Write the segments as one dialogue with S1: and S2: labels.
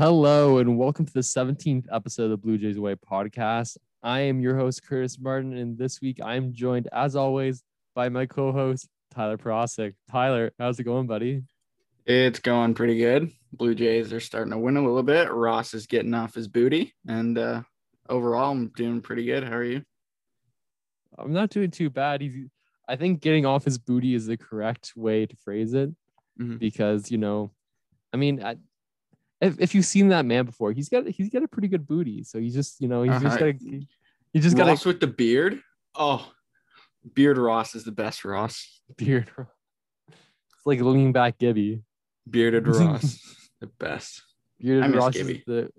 S1: Hello, and welcome to the 17th episode of the Blue Jays Way podcast. I am your host, Curtis Martin, and this week I am joined, as always, by my co host, Tyler Procyk. Tyler, how's it going, buddy?
S2: It's going pretty good. Blue Jays are starting to win a little bit. Ross is getting off his booty, and uh, overall, I'm doing pretty good. How are you?
S1: I'm not doing too bad. He's, I think getting off his booty is the correct way to phrase it
S2: Mhm.
S1: because, you know, I mean, I, if, if you've seen that man before, he's got he's got a pretty good booty. So he's just, you know, he's just
S2: Uh-huh.
S1: got to, he just got
S2: Ross
S1: a
S2: with the beard. Oh, beard Ross is the best. Ross,
S1: beard. It's like leaning back Gibby.
S2: bearded Ross, the best.
S1: Bearded
S2: I miss
S1: Ross
S2: Gibby.
S1: is the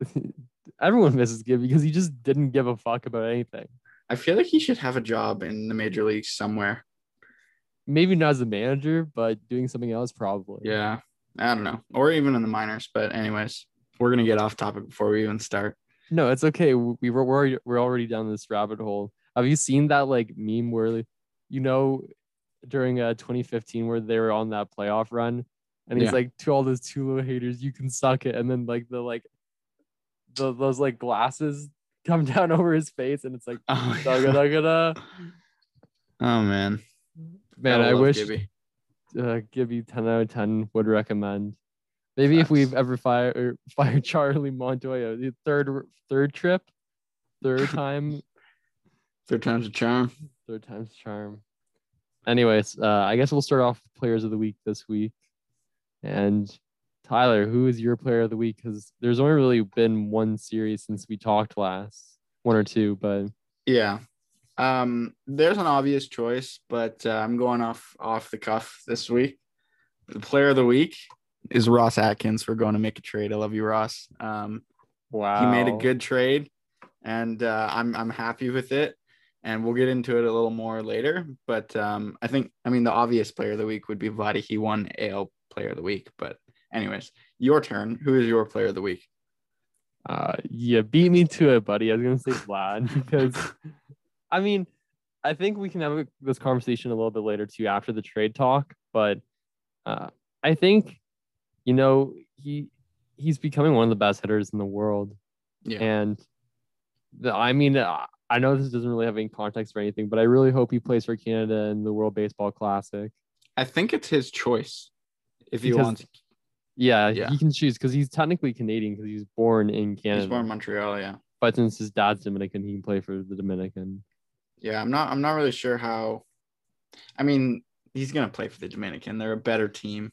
S1: everyone misses Gibby because he just didn't give a fuck about anything.
S2: I feel like he should have a job in the major leagues somewhere.
S1: Maybe not as a manager, but doing something else probably.
S2: Yeah, I don't know, or even in the minors. But anyways, we're gonna get off topic before we even start.
S1: No, it's okay. We were we're already, we're already down this rabbit hole. Have you seen that like meme where you know during uh 2015 where they were on that playoff run and he's
S2: Yeah.
S1: like to all those Tula haters, you can suck it, and then like the like the those like glasses come down over his face and it's like
S2: Oh, my
S1: da
S2: God.
S1: da da
S2: oh man,
S1: Man,
S2: Gotta
S1: I wish
S2: Gibby.
S1: Uh, Gibby 10 out of 10 would recommend. Maybe if we've ever fired fired Charlie Montoyo, the third third trip, third time,
S2: third time's a charm.
S1: third time's a charm. Anyways, uh, I guess we'll start off with players of the week this week. And Tyler, who is your player of the week? Because there's only really been one series since we talked last, one or two, but
S2: Yeah. Um, there's an obvious choice, but uh, I'm going off off the cuff this week. The player of the week is Ross Atkins. We're going to make a trade. I love you, Ross. Um,
S1: wow,
S2: he made a good trade, and uh, I'm I'm happy with it. And we'll get into it a little more later. But um, I think I mean the obvious player of the week would be Vladdy. He won AL Player of the Week. But anyways, your turn. Who is your player of the week?
S1: Uh, yeah, beat me to it, buddy. I was gonna say Vlad because, I mean, I think we can have this conversation a little bit later too after the trade talk. But uh, I think, you know, he he's becoming one of the best hitters in the world,
S2: Yeah.
S1: and the, I mean, uh, I know this doesn't really have any context or anything, but I really hope he plays for Canada in the World Baseball Classic.
S2: I think it's his choice if he
S1: Because
S2: wants.
S1: Yeah,
S2: Yeah.
S1: he can choose because he's technically Canadian because he's born in Canada.
S2: He's born in Montreal. Yeah.
S1: but since his dad's Dominican, he can play for the Dominican.
S2: Yeah, I'm not I'm not really sure how I mean, he's gonna play for the Dominican. They're a better team.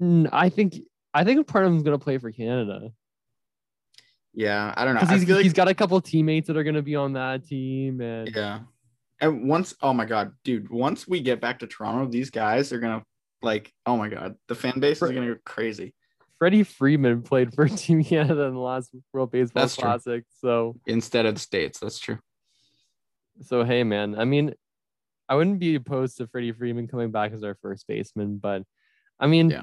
S1: Mm, I think I think part of him's gonna play for Canada
S2: Yeah, I don't know. I
S1: he's,
S2: like
S1: he's got a couple teammates that are gonna be on that team, and
S2: yeah. And once oh my god, dude, once we get back to Toronto, these guys are gonna like oh my god, the fan base is gonna go crazy.
S1: Freddie Freeman played for Team Canada in the last World Baseball
S2: That's true.
S1: Classic. So
S2: Instead of the States. That's true.
S1: So hey man, I mean, I wouldn't be opposed to Freddie Freeman coming back as our first baseman, but I mean,
S2: Yeah.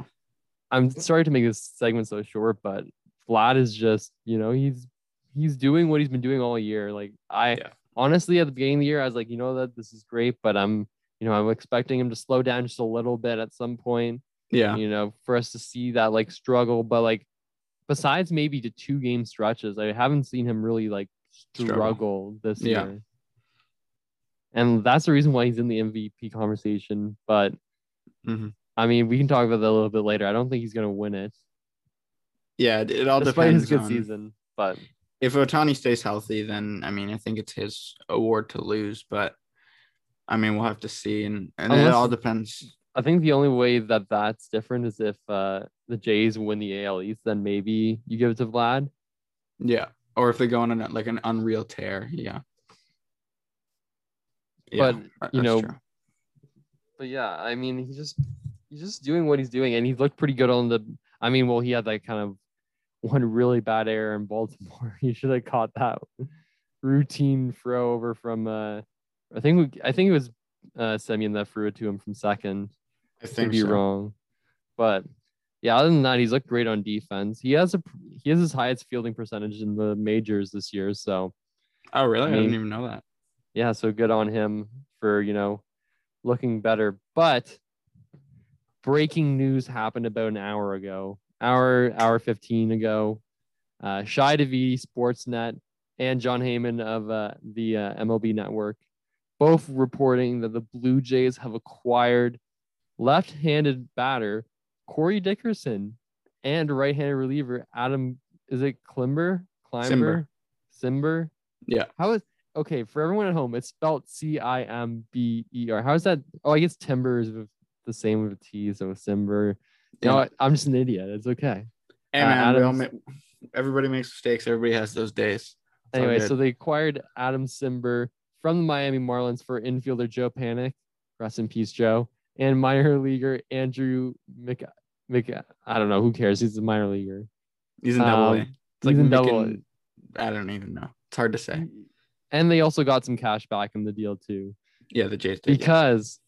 S1: I'm sorry to make this segment so short, but Vlad is just you know he's he's doing what he's been doing all year. Like I
S2: Yeah.
S1: honestly at the beginning of the year, I was like, you know that this is great, but I'm you know I'm expecting him to slow down just a little bit at some point.
S2: Yeah.
S1: You know, for us to see that like struggle, but like besides maybe the two game stretches, I haven't seen him really like
S2: Struggle.
S1: struggle this
S2: Yeah.
S1: year. And that's the reason why he's in the MVP conversation. But
S2: Mhm.
S1: I mean, we can talk about that a little bit later. I don't think he's gonna win it,
S2: Yeah, it, all
S1: despite
S2: depends
S1: his good
S2: on
S1: season. But
S2: if Ohtani stays healthy, then I mean I think it's his award to lose, but I mean we'll have to see and, and it all depends.
S1: I think the only way that that's different is if uh, the Jays win the AL East, then maybe you give it to Vlad.
S2: Yeah. Or if they go on an, like an unreal tear. Yeah. Yeah,
S1: But, you know,
S2: true.
S1: But yeah, I mean, he's just he's just doing what he's doing, and he looked pretty good on the. I mean, well, he had that kind of one really bad error in Baltimore. he should have caught that routine throw over from. uh I think we, I think it was uh Semien that threw it to him from second.
S2: I
S1: Could
S2: think
S1: be
S2: so.
S1: wrong, but yeah. Other than that, he's looked great on defense. He has a he has his highest fielding percentage in the majors this year. So
S2: Oh, really? I,
S1: I
S2: didn't even know that.
S1: Yeah, so good on him for, you know, looking better. But breaking news happened about an hour ago hour hour 15 ago. Uh, Shi Davidi, Sportsnet, and Jon Heyman of uh, the uh, MLB Network, both reporting that the Blue Jays have acquired left-handed batter Corey Dickerson and right-handed reliever Adam. Is it Climber? Climber? Cimber?
S2: Yeah.
S1: How is okay for everyone at home? It's spelled C I M B E R. How is that? Oh, I guess timber is with the same with a T, so Cimber. You know,
S2: Yeah.
S1: I'm just an idiot. It's okay.
S2: Hey
S1: Uh,
S2: man, we all
S1: Adams-
S2: ma- everybody makes mistakes. Everybody has those days. It's
S1: Anyway, so they acquired Adam Cimber from the Miami Marlins for infielder Joe Panik, rest in peace, Joe, and minor leaguer Andrew Mc. Mc I don't know who cares. He's a minor leaguer.
S2: he's in double
S1: um,
S2: A. It's
S1: he's in double
S2: making- I don't even know. It's hard to say.
S1: And they also got some cash back in the deal too,
S2: Yeah, the Jays did. yes.
S1: because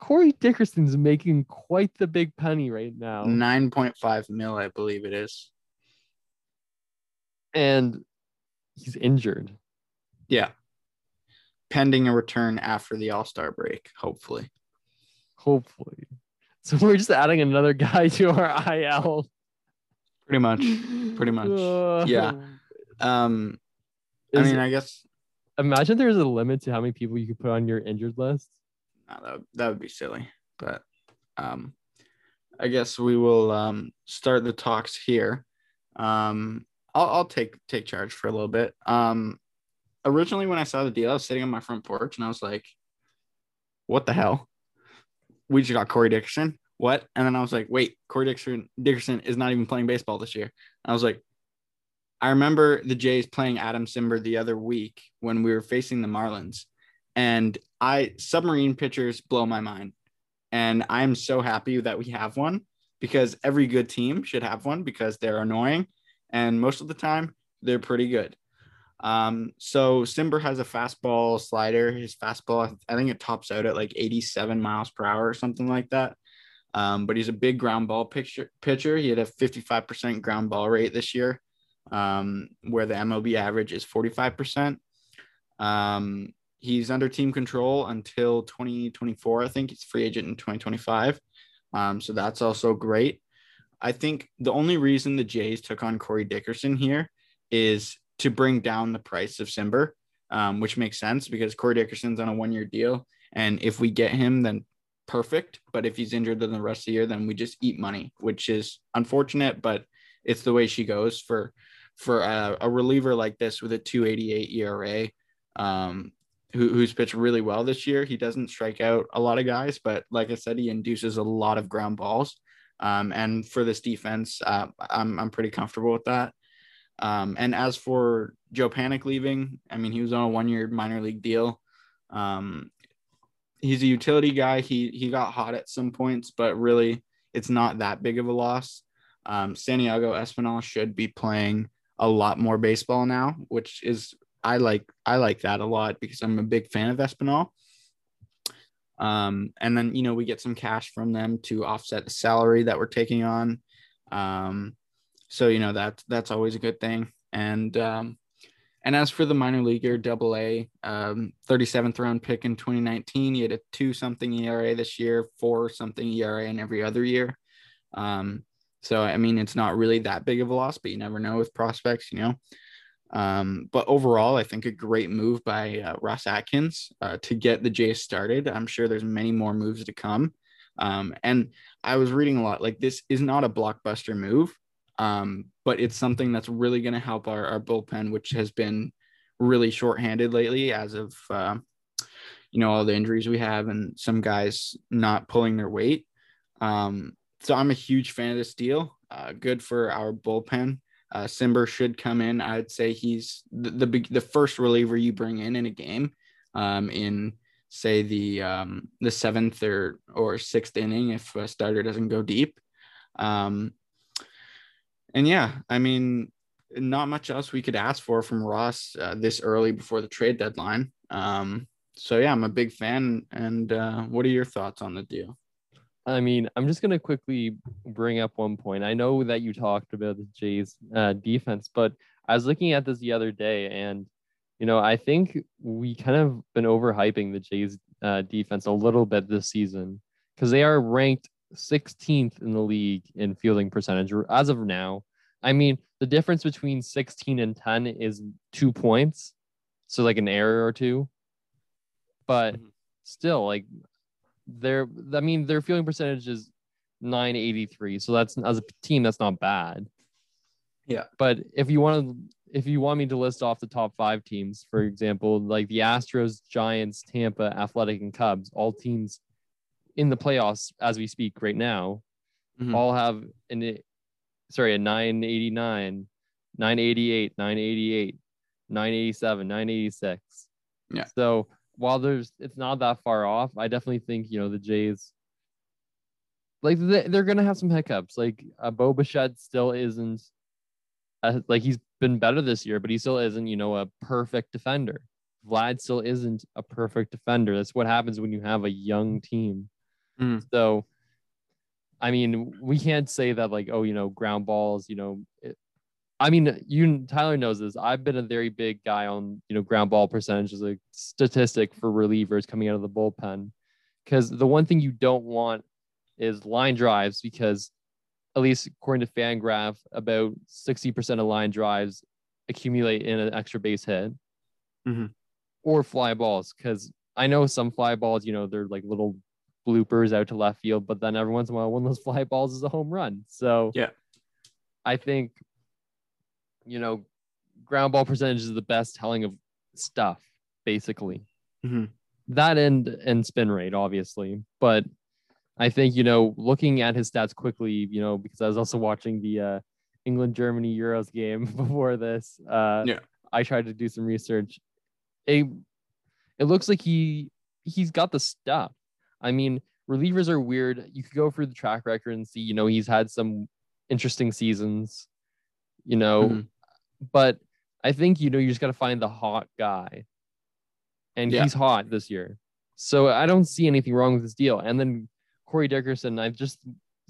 S1: Corey Dickerson's making quite the big penny right now,
S2: nine point five mil, I believe it is.
S1: and he's injured.
S2: Yeah. Pending a return after the All Star break, hopefully.
S1: Hopefully, so we're just adding another guy to our IL.
S2: Pretty much. Pretty much. Yeah. Um, I mean, I guess
S1: imagine there's a limit to how many people you could put on your injured list.
S2: that, that would be silly. But um, I guess we will um, start the talks here. Um, I'll, I'll take take charge for a little bit. Um, originally, when I saw the deal, I was sitting on my front porch and I was like, "What the hell? We just got Corey Dickerson. What?" And then I was like, "Wait, Corey Dickerson Dickerson is not even playing baseball this year." I was like, I remember the Jays playing Adam Cimber the other week when we were facing the Marlins, and I submarine pitchers blow my mind, and I'm so happy that we have one because every good team should have one because they're annoying, and most of the time they're pretty good. Um, so Cimber has a fastball slider. His fastball, I think it tops out at like 87 miles per hour or something like that. Um, but he's a big ground ball pitcher. Pitcher. He had a 55% ground ball rate this year um, where the MLB average is 45%. Um, he's under team control until 2024. I think he's free agent in 2025. Um, so that's also great. I think the only reason the Jays took on Corey Dickerson here is to bring down the price of Cimber, um, which makes sense because Corey Dickerson's on a one year deal. And if we get him, then perfect. But if he's injured then the rest of the year, then we just eat money, which is unfortunate, but it's the way she goes for for a, a reliever like this with a 288 ERA, um, who, who's pitched really well this year. He doesn't strike out a lot of guys, but like I said, he induces a lot of ground balls. Um, and for this defense, uh, I'm, I'm pretty comfortable with that. Um, and as for Joe Panik leaving, I mean, he was on a one year minor league deal. Um, he's a utility guy. He, he got hot at some points, but really it's not that big of a loss. Um, Santiago Espinal should be playing a lot more baseball now, which is I like I like that a lot because I'm a big fan of Espinal. Um, and then you know we get some cash from them to offset the salary that we're taking on. Um, so you know that's that's always a good thing. And um, and as for the minor leaguer, Double A, um, 37th round pick in 2019, he had a two something ERA this year, four something ERA in every other year. Um, so I mean, it's not really that big of a loss, but you never know with prospects, you know. Um, but overall, I think a great move by uh, Ross Atkins uh, to get the Jays started. I'm sure there's many more moves to come. Um, and I was reading a lot like this is not a blockbuster move, um, but it's something that's really going to help our, our bullpen, which has been really shorthanded lately as of uh, you know all the injuries we have and some guys not pulling their weight. Um, so I'm a huge fan of this deal. Uh, good for our bullpen. Uh, Cimber should come in. I'd say he's the, the the first reliever you bring in in a game. Um, in say the um, the seventh or or sixth inning if a starter doesn't go deep. Um, and yeah, I mean, not much else we could ask for from Ross uh, this early before the trade deadline. Um, so yeah, I'm a big fan. And uh, what are your thoughts on the deal?
S1: I mean, I'm just gonna quickly bring up one point. I know that you talked about the Jays uh, defense, but I was looking at this the other day, and you know, I think we kind of been overhyping the Jays uh, defense a little bit this season because they are ranked 16th in the league in fielding percentage as of now. I mean, the difference between 16 and 10 is two points. So like an error or two. But
S2: Mhm.
S1: still, like their I mean, their fielding percentage is 983. So that's as a team, that's not bad.
S2: Yeah.
S1: But if you want to if you want me to list off the top five teams, for example, like the Astros, Giants, Tampa, Athletic, and Cubs, all teams in the playoffs as we speak right now,
S2: Mhm.
S1: all have an sorry, a 989, 988, 988, 987, 986.
S2: Yeah.
S1: So while there's it's not that far off, I definitely think you know the Jays like they, they're gonna have some hiccups. Like uh, Bo Bichette still isn't uh, like he's been better this year, but he still isn't you know a perfect defender. Vlad still isn't a perfect defender. That's what happens when you have a young team.
S2: Mhm.
S1: So, I mean, we can't say that like, oh, you know, ground balls, you know, it, I mean, you Tyler knows this. I've been a very big guy on you know ground ball percentage as a statistic for relievers coming out of the bullpen, because the one thing you don't want is line drives because at least according to Fangraph, about sixty percent of line drives accumulate in an extra base hit,
S2: Mhm.
S1: or fly balls. Because I know some fly balls, you know, they're like little bloopers out to left field, but then every once in a while, one of those fly balls is a home run. So
S2: Yeah.
S1: I think, you know, ground ball percentage is the best telling of stuff, basically.
S2: Mhm.
S1: That and and spin rate, obviously. But I think, you know, looking at his stats quickly, you know, because I was also watching the uh England Germany Euros game before this. Uh
S2: Yeah.
S1: I tried to do some research. It it looks like he he's got the stuff. I mean, relievers are weird. You could go through the track record and see, you know, he's had some interesting seasons, you know,
S2: Mhm.
S1: But I think, you know, you just got to find the hot guy. And
S2: Yeah.
S1: he's hot this year. So I don't see anything wrong with this deal. And then Corey Dickerson, I just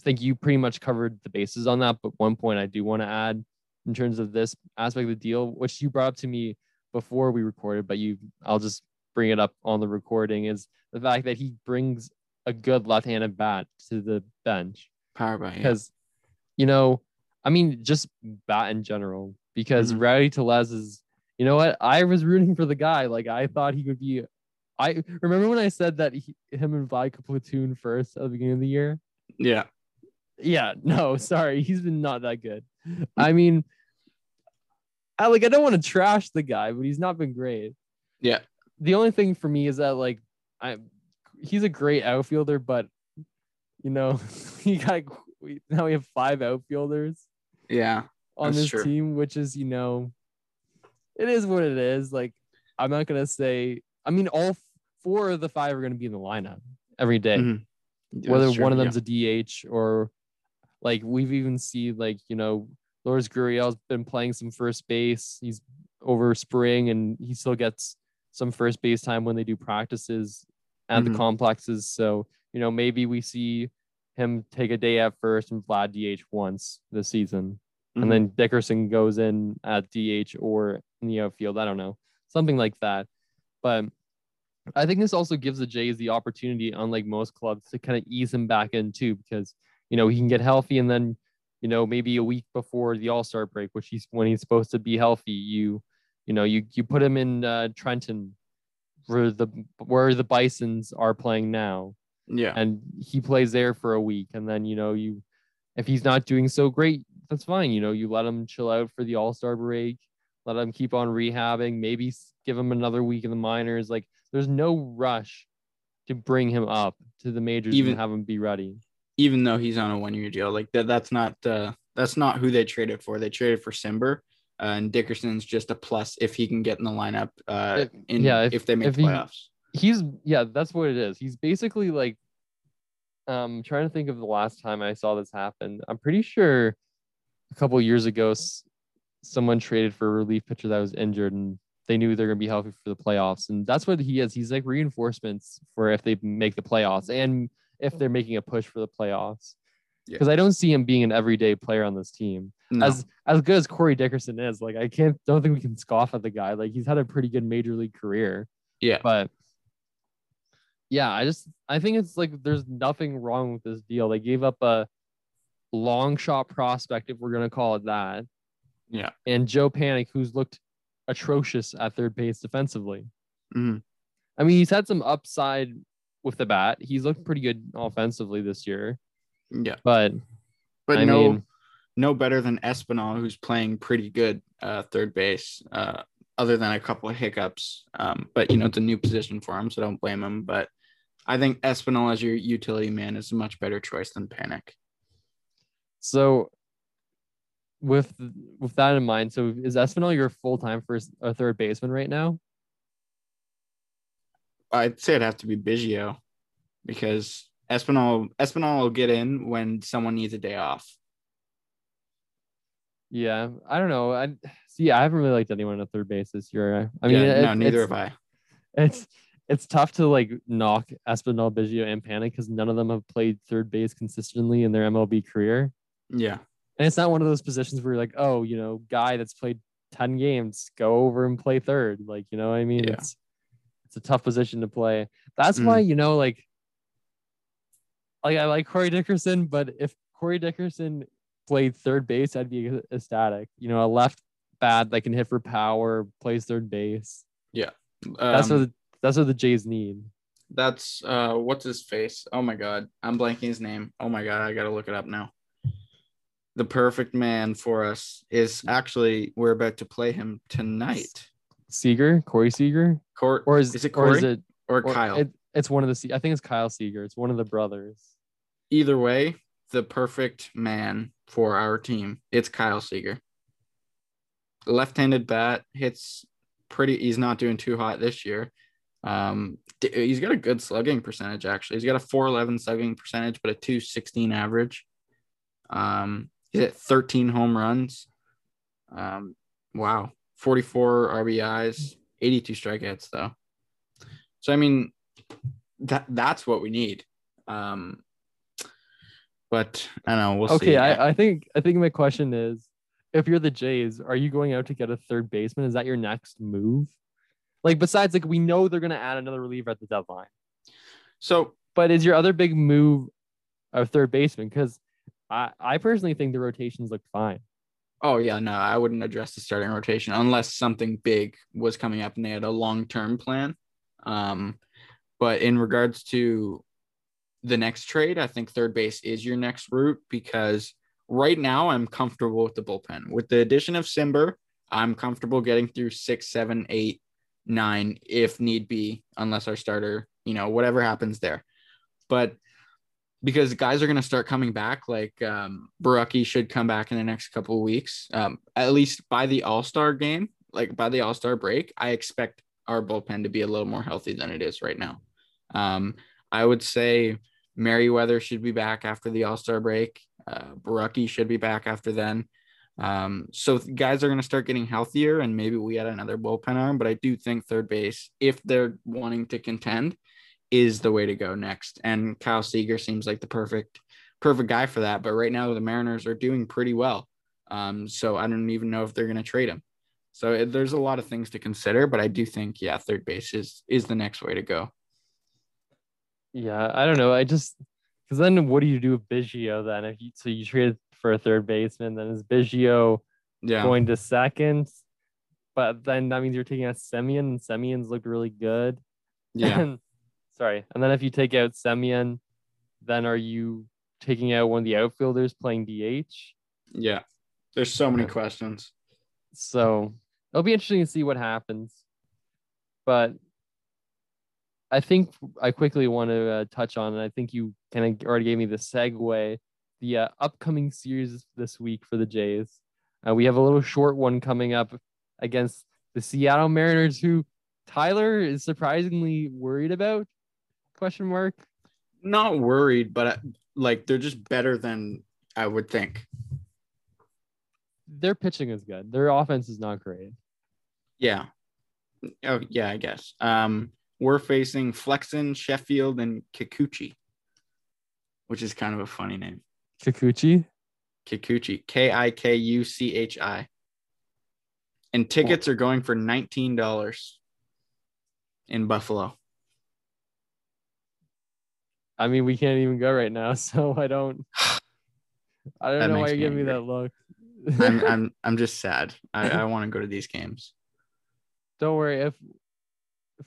S1: think you pretty much covered the bases on that. But one point I do want to add in terms of this aspect of the deal, which you brought up to me before we recorded, but you I'll just bring it up on the recording is the fact that he brings a good left-handed bat to the bench
S2: Power by yeah.
S1: because you know i mean just bat in general because
S2: Mhm.
S1: Rowdy Tellez is you know what i was rooting for the guy like i thought he would be i remember when i said that he, him and Vlad could platoon first at the beginning of the year
S2: Yeah.
S1: yeah no sorry he's been not that good i mean i like i don't want to trash the guy but he's not been great
S2: Yeah.
S1: the only thing for me is that like I he's a great outfielder, but you know, he got now we have five outfielders
S2: Yeah.
S1: On
S2: That's
S1: this
S2: true.
S1: team, which is you know, it is what it is. Like I'm not gonna say. I mean, all four of the five are gonna be in the lineup every day.
S2: Mhm.
S1: Whether
S2: That's
S1: one of
S2: true,
S1: them's a DH or like we've even seen like you know, Lourdes Gurriel's been playing some first base. He's over spring and he still gets some first base time when they do practices at
S2: Mhm.
S1: the complexes. So, you know, maybe we see him take a day at first and Vlad DH once this season.
S2: Mhm.
S1: And then Dickerson goes in at DH or in the outfield. I don't know. Something like that. But I think this also gives the Jays the opportunity, unlike most clubs, to kind of ease him back in too, because you know he can get healthy and then you know maybe a week before the All Star break, which he's when he's supposed to be healthy, you you know you you put him in uh, Trenton, where the where the Bison's are playing now,
S2: yeah.
S1: and he plays there for a week, and then you know you if he's not doing so great, that's fine. You know you let him chill out for the All Star break, let him keep on rehabbing, maybe give him another week in the minors. Like there's no rush to bring him up to the majors
S2: Even-
S1: and have him be ready.
S2: Even though he's on a one year deal, like that, that's not uh, that's not who they traded for. They traded for Cimber, uh, and Dickerson's just a plus if he can get in the lineup. Uh,
S1: If-
S2: in
S1: yeah,
S2: if,
S1: if-
S2: they make
S1: if he-
S2: playoffs.
S1: he's yeah, that's what it is. He's basically like um trying to think of the last time I saw this happen. I'm pretty sure a couple years ago someone traded for a relief pitcher that was injured and they knew they're going to be healthy for the playoffs and that's what he is. He's like reinforcements for if they make the playoffs and if they're making a push for the playoffs.
S2: Yeah.
S1: Because I don't see him being an everyday player on this team
S2: No.
S1: as as good as Corey Dickerson is, like I can't don't think we can scoff at the guy. Like he's had a pretty good major league career.
S2: Yeah.
S1: But yeah, I just I think it's like there's nothing wrong with this deal. They gave up a long shot prospect, if we're gonna call it that.
S2: Yeah.
S1: And Joe Panik, who's looked atrocious at third base defensively.
S2: Mhm.
S1: I mean, he's had some upside with the bat. He's looked pretty good offensively this year,
S2: Yeah,
S1: but
S2: but
S1: I
S2: no,
S1: mean,
S2: no better than Espinal, who's playing pretty good uh, third base. Uh, other than a couple of hiccups, um, but you know it's a new position for him, so don't blame him. But I think Espinal as your utility man is a much better choice than Panik.
S1: So with with that in mind, so is Espinal your full time first a third baseman right now?
S2: I'd say it'd have to be Biggio because Espinal Espinal will get in when someone needs a day off.
S1: Yeah, I don't know. I see. I haven't really liked anyone at third base this year. I mean,
S2: Yeah,
S1: it-
S2: no, neither have I.
S1: it's it's tough to like knock Espinal, Biggio, and Panik because none of them have played third base consistently in their MLB career.
S2: Yeah,
S1: And it's not one of those positions where you're like, oh, you know, guy that's played 10 games, go over and play third. Like, you know what I mean?
S2: Yeah.
S1: It's it's a tough position to play. That's
S2: Mm.
S1: why, you know, like like I like Corey Dickerson, but if Corey Dickerson played third base, I'd be ecstatic. You know, a left bat that can hit for power, plays third base. Yeah. That's
S2: Um,
S1: what the, that's what the Jays need.
S2: That's uh what's his face? Oh my god. I'm blanking his name. Oh my god, I gotta look it up now. The perfect man for us is actually we're about to play him tonight.
S1: Seager, Corey Seager,
S2: Court
S1: or is,
S2: is it
S1: or
S2: Corey
S1: is it
S2: or
S1: or
S2: Kyle?
S1: It, it's one of the. Se- I think it's Kyle Seager. It's one of the brothers.
S2: Either way, the perfect man for our team. It's Kyle Seager. Left-handed bat hits pretty. He's not doing too hot this year. Um, he's got a good slugging percentage actually. He's got a 411 slugging percentage, but a 216 average. Um, he's at 13 home runs. Um, wow, 44 RBIs, 82 strikeouts though. So I mean, that that's what we need. Um, but I don't know. We'll
S1: okay,
S2: see.
S1: I, I think I think my question is, if you're the Jays, are you going out to get a third baseman? Is that your next move? Like besides, like we know they're gonna add another reliever at the deadline,
S2: so
S1: but is your other big move a third baseman? Because I I personally think the rotations look fine.
S2: Oh yeah, no, I wouldn't address the starting rotation unless something big was coming up and they had a long-term plan. Um, but in regards to the next trade, I think third base is your next route because right now I'm comfortable with the bullpen. With the addition of Cimber, I'm comfortable getting through six, seven, eight, nine if need be, unless our starter, you know, whatever happens there. But because guys are going to start coming back. Like um, should come back in the next couple weeks, um, at least by the All Star game, like by the All Star break. I expect our bullpen to be a little more healthy than it is right now. Um, I would say Merriweather should be back after the All Star break. Uh, should be back after then. Um, so guys are going to start getting healthier, and maybe we add another bullpen arm. But I do think third base, if they're wanting to contend, is the way to go next. And Kyle Seager seems like the perfect perfect guy for that. But right now the Mariners are doing pretty well. Um, so I don't even know if they're going to trade him. So it, there's a lot of things to consider, but I do think yeah, third base is is the next way to go.
S1: Yeah, I don't know. I just because then what do you do with Biggio then? If you so you traded for a third baseman, then is Biggio
S2: Yeah.
S1: going to second? But then that means you're taking out Semien, and Semien's looked really good.
S2: yeah.
S1: And- sorry. And then if you take out Semien, then are you taking out one of the outfielders playing DH?
S2: Yeah. There's so many questions.
S1: So it'll be interesting to see what happens. But I think I quickly want to uh, touch on, and I think you kind of already gave me the segue, the uh, upcoming series this week for the Jays. Uh, we have a little short one coming up against the Seattle Mariners, who Tyler is surprisingly worried about. Question mark.
S2: Not worried, but like they're just better than I would think.
S1: Their pitching is good. Their offense is not great.
S2: Yeah. Oh, yeah, I guess. Um, we're facing Flexen, Sheffield, and Kikuchi, which is kind of a funny name.
S1: Kikuchi.
S2: Kikuchi, K I K U C H I. And tickets are going for $19 in Buffalo.
S1: I mean, we can't even go right now, so I don't. I don't
S2: That
S1: know why you're
S2: me
S1: giving me that look.
S2: I'm I'm I'm just sad. I, I want to go to these games.
S1: don't worry if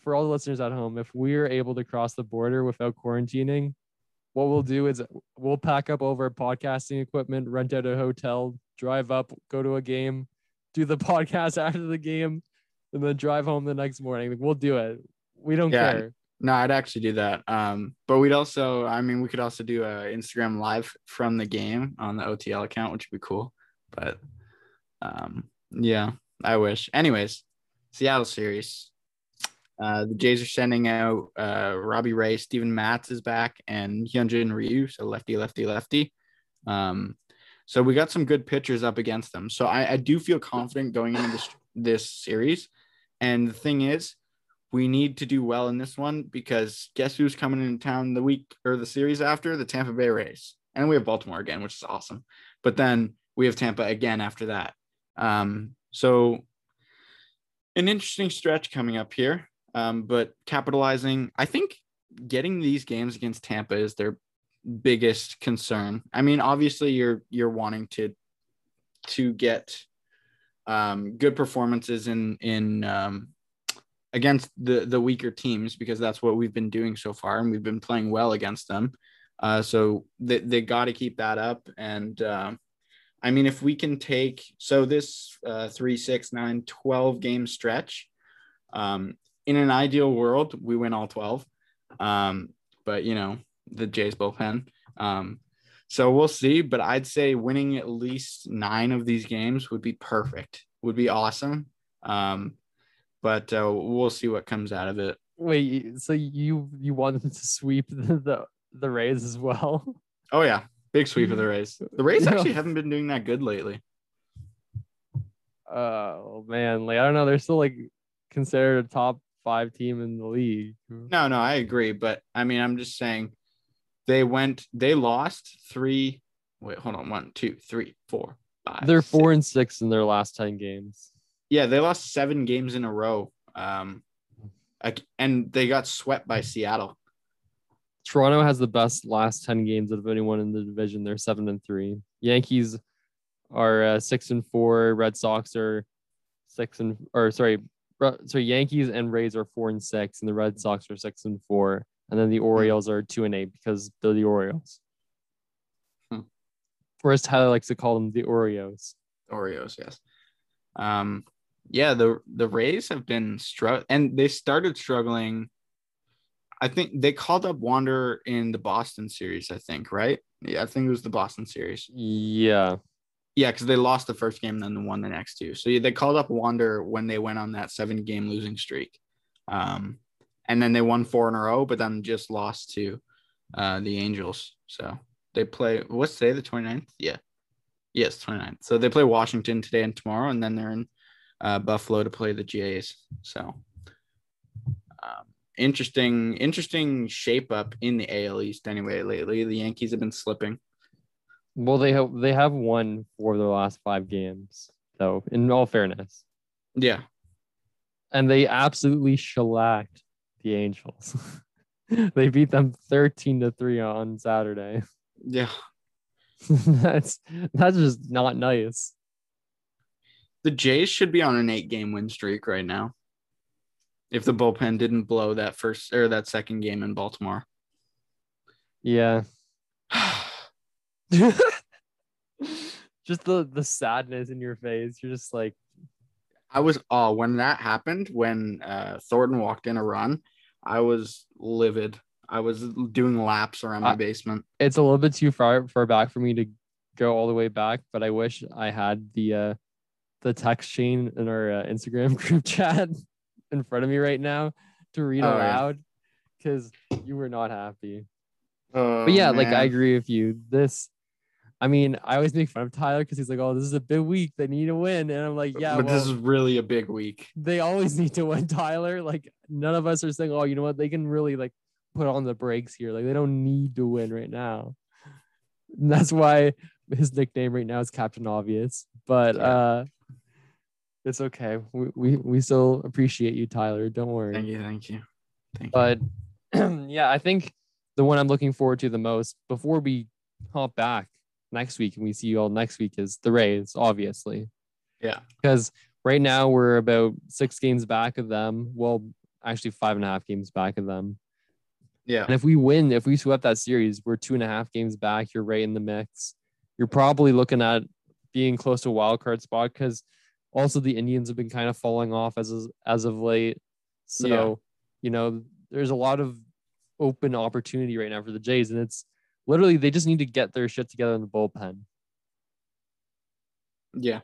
S1: for all the listeners at home if we're able to cross the border without quarantining what we'll do is we'll pack up over podcasting equipment rent out a hotel drive up go to a game do the podcast after the game and then drive home the next morning we'll do it we don't
S2: Yeah.
S1: care
S2: No, I'd actually do that. Um, but we'd also, I mean, we could also do a Instagram live from the game on the OTL account, which would be cool. But um, yeah, I wish. Anyways, Seattle series. Uh, the Jays are sending out uh, Robbie Ray, Steven Matz is back, and Hyunjin Ryu, so lefty, lefty, lefty. Um, so we got some good pitchers up against them. So I, I do feel confident going into this this series. And the thing is, we need to do well in this one because guess who's coming in town the week or the series after the Tampa Bay Rays, and we have Baltimore again, which is awesome. But then we have Tampa again after that. Um, so an interesting stretch coming up here. Um, but capitalizing, I think getting these games against Tampa is their biggest concern. I mean, obviously you're you're wanting to to get um, good performances in in um, against the the weaker teams because that's what we've been doing so far, and we've been playing well against them. Uh, so they they got to keep that up, and um, I mean, if we can take so this uh, three, six, nine, 12 game stretch, um, in an ideal world, we win all 12. Um, but you know, the Jays bullpen. Um, so we'll see. But I'd say winning at least nine of these games would be perfect, would be awesome. Um, but uh, we'll see what comes out of it.
S1: wait so you you wanted to sweep the the, the rays as well
S2: Oh yeah, big sweep of the Rays. The Rays actually haven't been doing that good lately.
S1: oh man like i don't know they're still like considered a top five team in the league
S2: No, no, I agree. But I mean, I'm just saying they went, they lost three. Wait, hold on. One, two, three, four, five.
S1: they're
S2: six.
S1: four and six in their last 10 games
S2: Yeah, they lost seven games in a row. Um, and they got swept by Seattle.
S1: Toronto has the best last 10 games of anyone in the division. They're seven and three. Yankees are uh, six and four. Red Sox are six and or sorry, sorry, Yankees and Rays are four and six, and the Red Sox are six and four. And then the Orioles are two and eight because they're the Orioles.
S2: Hmm.
S1: Whereas Tyler likes to call them the Oreos.
S2: Oreos, yes. Um, yeah, the the Rays have been struck, and they started struggling. I think they called up Wander in the Boston series. I think, right? Yeah, I think it was the Boston series.
S1: Yeah.
S2: Yeah, because they lost the first game, then won the next two. So yeah, they called up Wander when they went on that seven game losing streak. Um, and then they won four in a row, but then just lost to uh, the Angels. So they play, what's today, the 29th? Yeah. Yes, 29th. So they play Washington today and tomorrow, and then they're in uh, Buffalo to play the Jays. So um, interesting, interesting shape up in the AL East anyway lately. The Yankees have been slipping.
S1: Well, they have they have won for their last five games, though, in all fairness.
S2: Yeah.
S1: and they absolutely shellacked the Angels. they beat them 13 to 3 on Saturday.
S2: Yeah.
S1: that's that's just not nice.
S2: The Jays should be on an eight game win streak right now. If the bullpen didn't blow that first or that second game in Baltimore.
S1: Yeah. just the the sadness in your face. You're just like,
S2: I was oh when that happened, when uh Thornton walked in a run, I was livid. I was doing laps around my
S1: I-
S2: basement.
S1: it's a little bit too far far back for me to go all the way back, but I wish I had the uh the text chain in our uh, Instagram group chat in front of me right now to read
S2: Oh,
S1: aloud because you were not happy.
S2: Oh,
S1: But yeah, like I agree with you. This, I mean, I always make fun of Tyler because he's like, "Oh, this is a big week. They need to win," and I'm like, "Yeah,
S2: but
S1: well,
S2: this is really a big week.
S1: they always need to win, Tyler. Like none of us are saying, "Oh, you know what? They can really like put on the brakes here. Like they don't need to win right now." And that's why his nickname right now is Captain Obvious. But
S2: Yeah.
S1: uh, it's okay. We, we we still appreciate you, Tyler. Don't worry
S2: Thank you, thank you. Thank you.
S1: but yeah, I think the one I'm looking forward to the most before we hop back next week and we see you all next week is the Rays, obviously.
S2: Yeah.
S1: Because right now we're about six games back of them. Well, actually five and a half games back of them.
S2: Yeah.
S1: And if we win, if we swept that series, we're two and a half games back. You're right in the mix. You're probably looking at being close to a wild card spot because also the Indians have been kind of falling off as of, as of late. So,
S2: Yeah.
S1: you know, there's a lot of open opportunity right now for the Jays, and it's literally they just need to get their shit together in the bullpen.
S2: Yeah.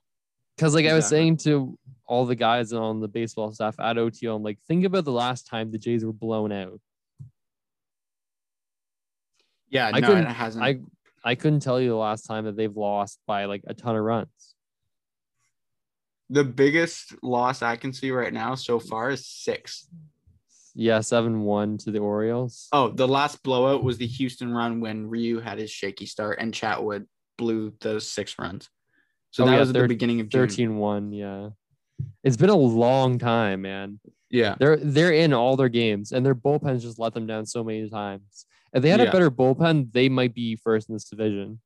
S1: Because, like I was saying to all the guys on the baseball staff at OTO, I'm like, think about the last time the Jays were blown out.
S2: Yeah.
S1: I
S2: no,
S1: couldn't-
S2: it hasn't.
S1: I I couldn't tell you the last time that they've lost by like a ton of runs.
S2: the biggest loss I can see right now so far is six.
S1: Yeah, seven one to the Orioles.
S2: Oh, the last blowout was the Houston run when Ryu had his shaky start and Chatwood blew those six runs. So
S1: Oh,
S2: that
S1: yeah,
S2: was at
S1: thir-
S2: the beginning of June.
S1: 13-1, yeah. It's been a long time, man.
S2: Yeah.
S1: They're they're in all their games, and their bullpens just let them down so many times. If they had
S2: Yeah.
S1: a better bullpen, they might be first in this division.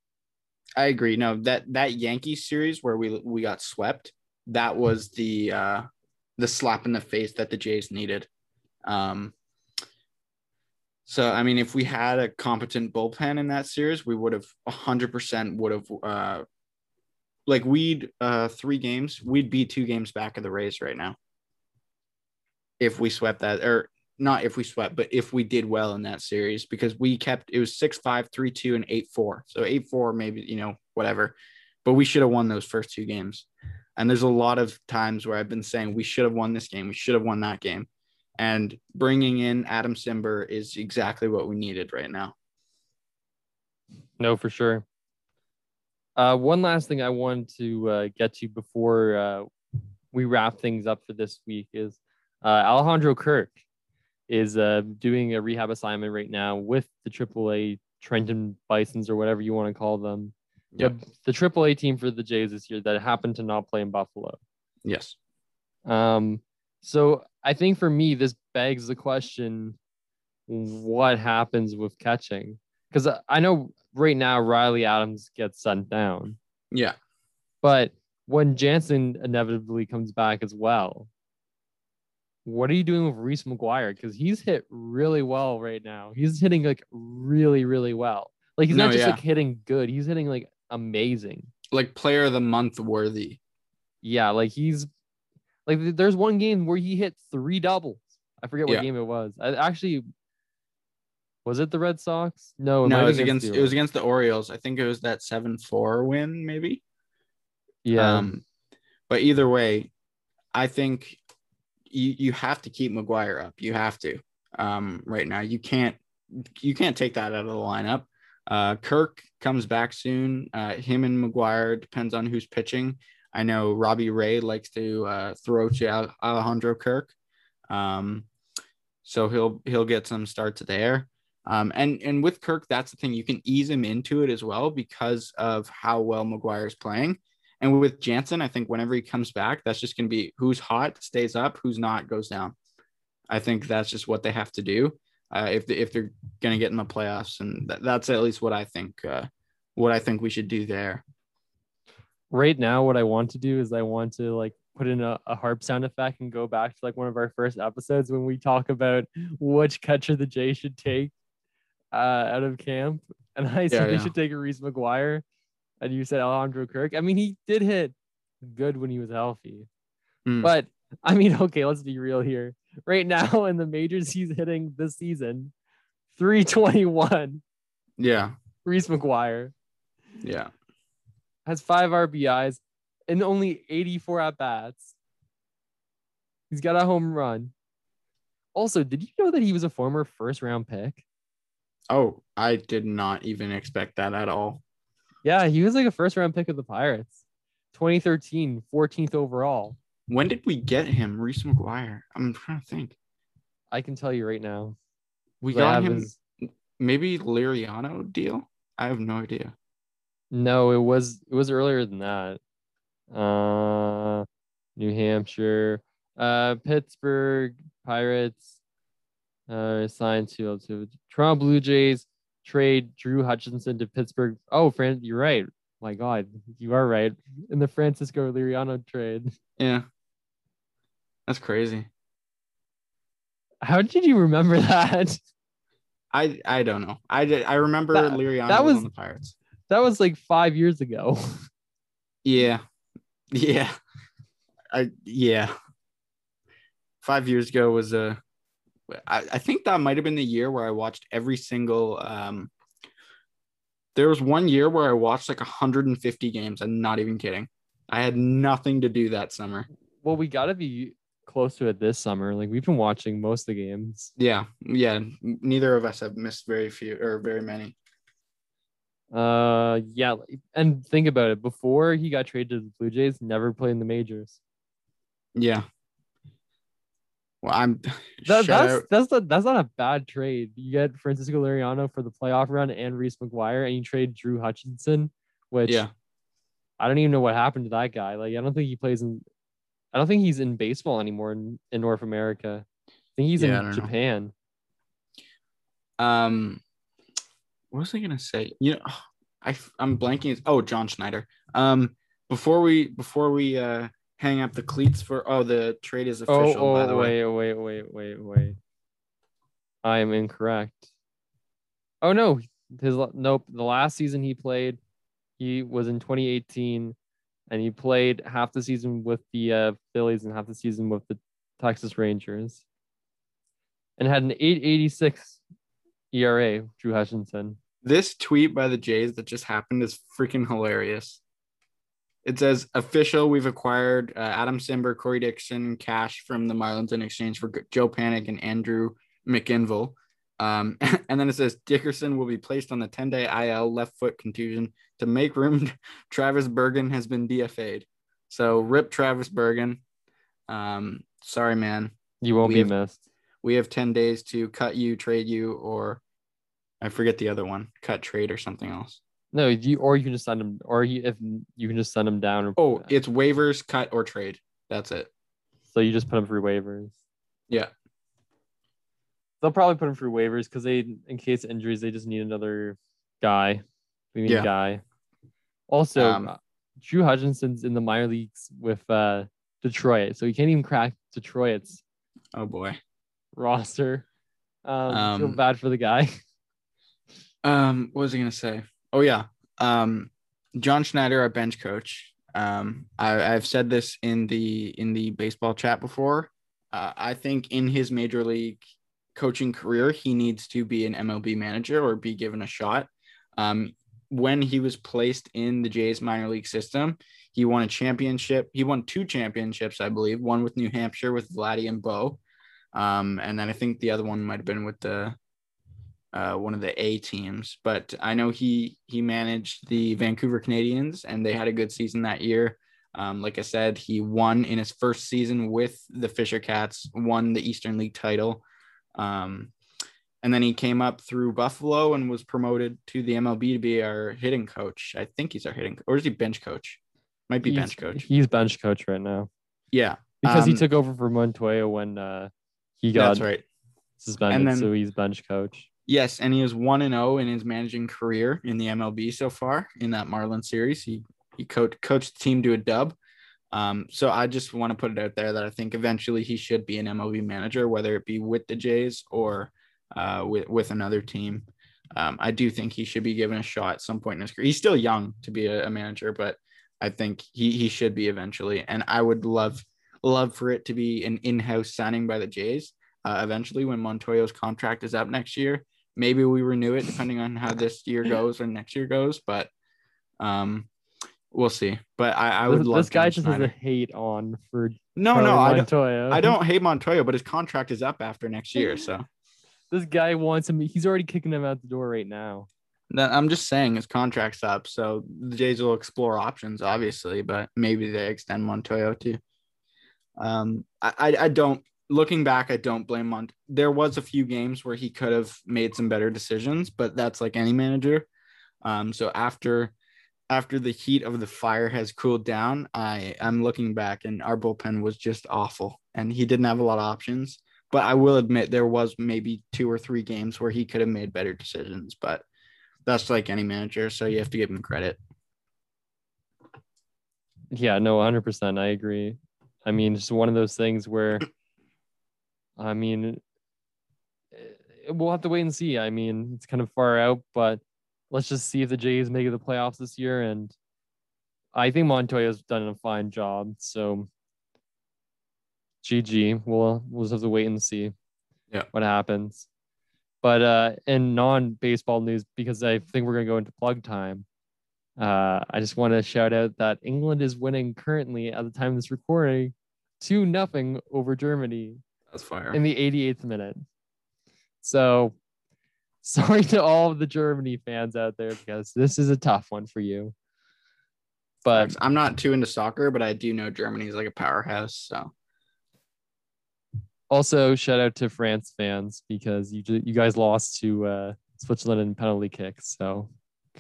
S2: I agree. No, that that Yankees series where we we got swept, that was the uh the slap in the face that the Jays needed. Um so I mean if we had a competent bullpen in that series, we would have 100% would have uh like we'd uh 3 games, we'd be 2 games back of the Rays right now. If we swept that or not if we swept, but if we did well in that series, because we kept it was six five, three two, and eight four. So eight four, maybe you know whatever, but we should have won those first two games. And there's a lot of times where I've been saying we should have won this game, we should have won that game, and bringing in Adam Cimber is exactly what we needed right now.
S1: No, for sure. Uh, one last thing I wanted to uh, get to before uh, we wrap things up for this week is uh, Alejandro Kirk is uh, doing a rehab assignment right now with the AAA Trenton Bisons or whatever you want to call them.
S2: Yep.
S1: The, the AAA team for the Jays this year that happened to not play in Buffalo.
S2: Yes.
S1: Um, so I think for me, this begs the question what happens with catching? Because I know right now Riley Adams gets sent down,
S2: Yeah.
S1: but when Jansen inevitably comes back as well, what are you doing with Reese McGuire? Because he's hit really well right now. He's hitting like really, really well. Like he's
S2: No,
S1: not just
S2: yeah.
S1: like hitting good, he's hitting like amazing.
S2: Like player of the month worthy.
S1: Yeah, like he's like there's one game where he hit three doubles. I forget what
S2: Yeah.
S1: game it was. I actually was it the Red Sox? No,
S2: No, it was
S1: have
S2: against it was against the Orioles. I think it was that seven four win, maybe.
S1: yeah.
S2: Um, but either way, I think you you have to keep McGuire up. You have to. Um, right now, you can't you can't take that out of the lineup. Uh, Kirk comes back soon. Uh, him and McGuire depends on who's pitching. I know Robbie Ray likes to uh, throw to Alejandro Kirk, um, so he'll he'll get some starts there. Um, and and with Kirk, that's the thing. You can ease him into it as well because of how well McGuire's playing. And with Jansen, I think whenever he comes back, that's just going to be who's hot stays up, who's not goes down. I think that's just what they have to do uh, if they, if they're going to get in the playoffs, and that, that's at least what I think. Uh, what I think we should do there.
S1: right now, what I want to do is I want to like put in a, a harp sound effect and go back to like one of our first episodes when we talk about which catcher the Jays should take uh, out of camp. And I said
S2: Yeah,
S1: they should take a Reese McGuire, and you said Alejandro Kirk. I mean, he did hit good when he was healthy.
S2: Hmm.
S1: But I mean, okay, let's be real here. Right now in the majors, he's hitting this season 321.
S2: Yeah,
S1: Reese McGuire
S2: yeah,
S1: has five RBIs and only 84 at bats. He's got a home run. Also, did you know that he was a former first round pick?
S2: Oh, I did not even expect that at all.
S1: Yeah, he was like a first round pick of the Pirates. 2013, 14th overall.
S2: When did we get him, Reese McGuire? I'm trying to think.
S1: I can tell you right now.
S2: We got him
S1: is-
S2: maybe Liriano deal. I have no idea.
S1: No, it was it was earlier than that. Uh New Hampshire, uh Pittsburgh Pirates. Uh, signed to to Toronto Blue Jays trade Drew Hutchison to Pittsburgh. Oh, Fran, you're right. My God, you are right. In the Francisco Liriano trade.
S2: Yeah. That's crazy.
S1: How did you remember that?
S2: I I don't know. I did, I remember
S1: That-
S2: Liriano
S1: that
S2: was
S1: was-
S2: on the Pirates.
S1: That was like five years ago.
S2: Yeah. Yeah. I yeah. Five years ago was a I, I think that might have been the year where I watched every single um there was one year where I watched like 150 games. I'm not even kidding. I had nothing to do that summer.
S1: Well, we got to be close to it this summer. Like we've been watching most of the games.
S2: Yeah, yeah. Neither of us have missed very few or very many.
S1: Uh, yeah, and think about it. Before he got traded to the Blue Jays, never played in the majors.
S2: Yeah. Well, I'm
S1: That, that's
S2: out-
S1: that's not that's not a bad trade. You get Francisco Liriano for the playoff run and Reese McGuire, and you trade Drew Hutchison, which
S2: yeah.
S1: I don't even know what happened to that guy. Like I don't think he plays in. I don't think he's in baseball anymore in, in North America. I think he's
S2: Yeah,
S1: in
S2: don't know.
S1: Japan.
S2: Um, what was I gonna say? You know, I I'm blanking. Oh, John Schneider. Um, before we before we uh hang up the cleats for oh the trade is
S1: Oh,
S2: official
S1: oh
S2: by the way.
S1: wait, wait, wait, wait, wait. I am incorrect. Oh no, his nope. The last season he played, he was in 2018, and he played half the season with the uh, Phillies and half the season with the Texas Rangers, and had an 8.86 ERA. Drew Hutchison.
S2: This tweet by the Jays that just happened is freaking hilarious. It says official. We've acquired uh, Adam Cimber, Corey Dickerson, cash from the Marlins in exchange for Joe Panik and Andrew McInvale. Um, and then it says Dickerson will be placed on the 10 day IL left foot contusion to make room. Travis Bergen has been DFA'd. So rip Travis Bergen. Um, sorry, man.
S1: You won't
S2: We
S1: be
S2: have-
S1: missed.
S2: We have 10 days to cut you, trade you, or I forget the other one, cut, trade, or something else.
S1: No, you or you can just send him, or you, if you can just send him down. Or,
S2: Oh, it's waivers, cut, or trade. That's it.
S1: so you just put him through waivers.
S2: Yeah.
S1: They'll probably put him through waivers because they, in case of injuries, they just need another guy. We need
S2: Yeah.
S1: a guy. Also,
S2: Um,
S1: uh, Drew Hutchison's in the minor leagues with uh, Detroit, so he can't even crack Detroit's
S2: Oh boy.
S1: roster. Um, feel
S2: Um,
S1: bad for the guy.
S2: Um, what was he gonna say? Oh yeah. Um, John Schneider, our bench coach. Um, I, I've said this in the in the baseball chat before. Uh, I think in his major league coaching career, he needs to be an MLB manager or be given a shot. Um, when he was placed in the Jays minor league system, he won a championship. He won two championships, I believe. One with New Hampshire with Vladdy and Bo, um, and then I think the other one might have been with the uh, one of the A teams. But I know he he managed the Vancouver Canadians, and they had a good season that year. Um, like I said, he won in his first season with the Fisher Cats, won the Eastern League title. Um, and then he came up through Buffalo and was promoted to the MLB to be our hitting coach. I think he's our hitting, or is he bench coach? Might be
S1: He's-
S2: bench coach.
S1: He's bench coach right now
S2: Yeah,
S1: because he
S2: Um,
S1: took over for Montoyo when uh, he got
S2: that's right.
S1: suspended,
S2: And then-
S1: so he's bench coach.
S2: Yes, and he is one and zero in his managing career in the MLB so far in that Marlin series. He he coached coached the team to a dub. Um, so I just want to put it out there that I think eventually he should be an MLB manager, whether it be with the Jays or uh, with with another team. Um, I do think he should be given a shot at some point in his career. He's still young to be a, a manager, but I think he he should be eventually. And I would love love for it to be an in-house signing by the Jays uh, eventually when Montoyo's contract is up next year maybe we renew it depending on how this year goes or next year goes but um we'll see. But i i would
S1: this,
S2: love
S1: this guy
S2: John
S1: just has a hate on for
S2: no
S1: Charlie
S2: no i don't i don't hate montoyo but his contract is up after next year so.
S1: This guy wants him. He's already kicking him out the door right now.
S2: i'm just saying his contract's up so the jays will explore options obviously but maybe they extend montoyo too. Um i, I don't looking back i don't blame mont there was a few games where he could have made some better decisions but that's like any manager um so after after the heat of the fire has cooled down i i'm looking back and our bullpen was just awful and he didn't have a lot of options but I will admit there was maybe two or three games where he could have made better decisions, but that's like any manager, so you have to give him credit.
S1: Yeah, no, 100%. I agree. I mean, just one of those things where, I mean, eh, we'll have to wait and see. I mean, it's kind of far out, but let's just see if the Jays make it the playoffs this year. And I think Montoyo's done a fine job. So, GG. We'll we'll just have to wait and see.
S2: Yeah.
S1: What happens. But uh, in non-baseball news, because I think we're gonna go into plug time. Uh, I just want to shout out that England is winning currently at the time of this recording, two nothing over Germany
S2: That's fire.
S1: in the 88th minute. So sorry to all of the Germany fans out there because this is a tough one for you. But
S2: I'm not too into soccer, but I do know Germany's like a powerhouse. So
S1: also shout out to France fans because you you guys lost to uh, Switzerland in penalty kicks. So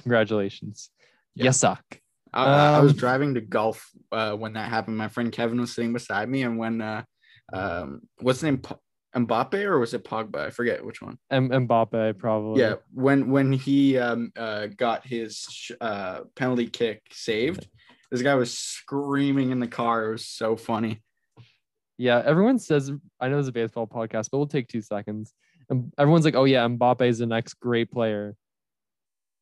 S1: congratulations.
S2: Yeah.
S1: You suck.
S2: I, I was
S1: Um,
S2: driving to golf uh, when that happened. My friend Kevin was sitting beside me, and when uh, um, what's the name? P- Mbappe or was it Pogba? I forget which one.
S1: M- Mbappe probably.
S2: Yeah, when when he um uh got his sh- uh penalty kick saved, this guy was screaming in the car. It was so funny.
S1: Yeah, everyone says I know it's a baseball podcast, but we'll take two seconds. And everyone's like, "Oh yeah, Mbappe is the next great player,"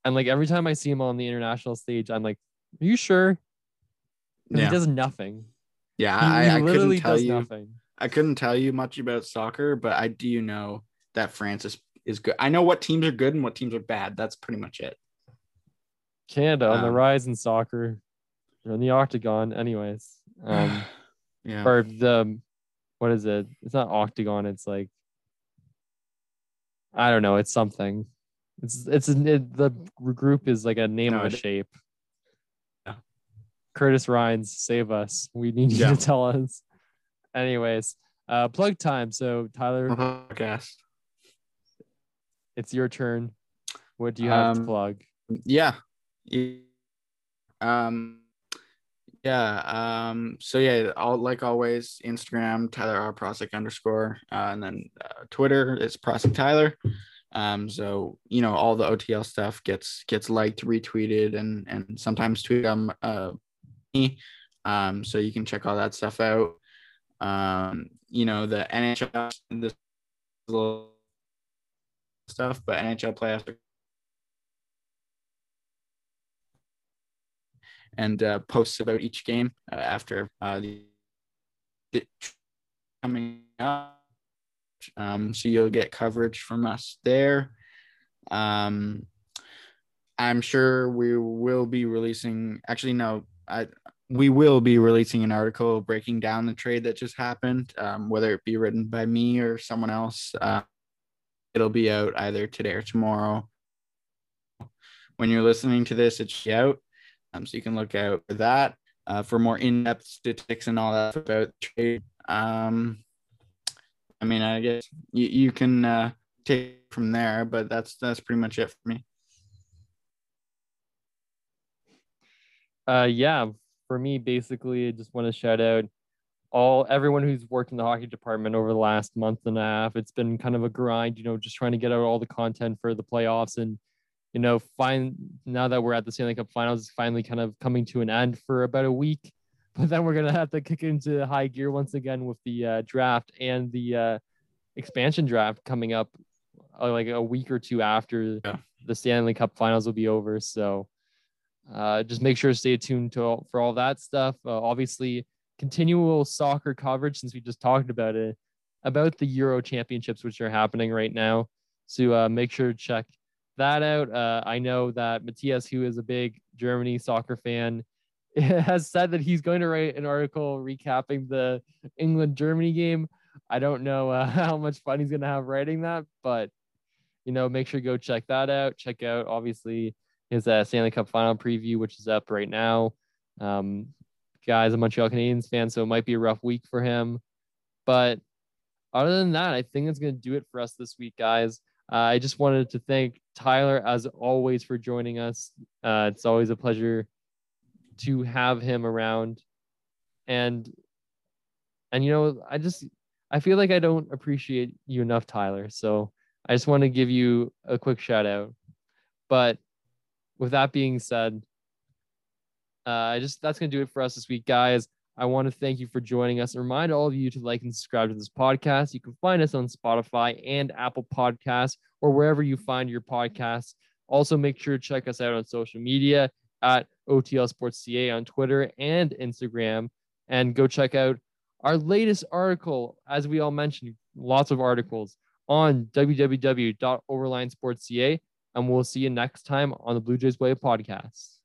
S1: and like every time I see him on the international stage, I'm like, "Are you sure?"
S2: Yeah,
S1: He does nothing.
S2: yeah.
S1: He,
S2: I, I
S1: literally
S2: couldn't tell
S1: does
S2: you.
S1: nothing.
S2: I couldn't tell you much about soccer, but I do know that France is, is good. I know what teams are good and what teams are bad. That's pretty much it.
S1: Canada on the
S2: Um,
S1: rise in soccer. They're in the octagon, anyways. Um,
S2: yeah.
S1: or the what is it? It's not octagon. It's like I don't know. It's something. It's it's it, the group is like a name
S2: No,
S1: of a
S2: it-
S1: shape.
S2: Yeah.
S1: Curtis Rhines, save us. We need you
S2: Yeah.
S1: to tell us. Anyways, uh, plug time. So Tyler,
S2: podcast.
S1: it's your turn. What do you have to
S2: Um,
S1: plug?
S2: Yeah. Yeah. Um yeah, um so yeah, all like always, Instagram, Tyler R Procyk underscore, uh, and then uh, Twitter is Procyk Tyler. Um, so you know, all the OTL stuff gets gets liked, retweeted, and and sometimes tweet um uh me. Um, so you can check all that stuff out. Um, you know, the NHL stuff, but NHL playoffs and uh, posts about each game uh, after uh, the it coming up. Um, so you'll get coverage from us there. Um, I'm sure we will be releasing. Actually, no, I we will be releasing an article breaking down the trade that just happened, um, whether it be written by me or someone else. Uh, it'll be out either today or tomorrow. When you're listening to this, it's out. Um, so you can look out for that uh, for more in-depth statistics and all that about trade. Um, I mean, I guess you, you can uh, take from there, but that's that's pretty much it for me.
S1: Uh, yeah, for me, basically, I just want to shout out all everyone who's worked in the hockey department over the last month and a half. It's been kind of a grind, you know, just trying to get out all the content for the playoffs and you know, find now that we're at the Stanley Cup Finals, it's finally kind of coming to an end for about a week. But then we're gonna have to kick into high gear once again with the uh, draft and the uh, expansion draft coming up, uh, like a week or two after
S2: Yeah.
S1: the Stanley Cup Finals will be over. So uh, just make sure to stay tuned to all, for all that stuff. Uh, obviously, continual soccer coverage since we just talked about it about the Euro Championships, which are happening right now. So uh, make sure to check that out. Uh, I know that Matthias, who is a big Germany soccer fan, has said that he's going to write an article recapping the England Germany game. I don't know uh, how much fun he's going to have writing that, but you know, make sure to go check that out. Check out obviously his uh, Stanley Cup final preview, which is up right now. Um, guy's a Montreal Canadiens fan, so it might be a rough week for him. But other than that, I think that's going to do it for us this week, guys. Uh, I just wanted to thank Tyler, as always, for joining us. Uh, it's always a pleasure to have him around, and and you know, I just I feel like I don't appreciate you enough, Tyler. So I just want to give you a quick shout out. But with that being said, uh, I just that's gonna do it for us this week, guys. I want to thank you for joining us and remind all of you to like and subscribe to this podcast. You can find us on Spotify and Apple Podcasts or wherever you find your podcasts. Also, make sure to check us out on social media at OTL Sports CA on Twitter and Instagram. And go check out our latest article, as we all mentioned, lots of articles on www.overlinesportsca. And we'll see you next time on the Blue Jays Way podcast.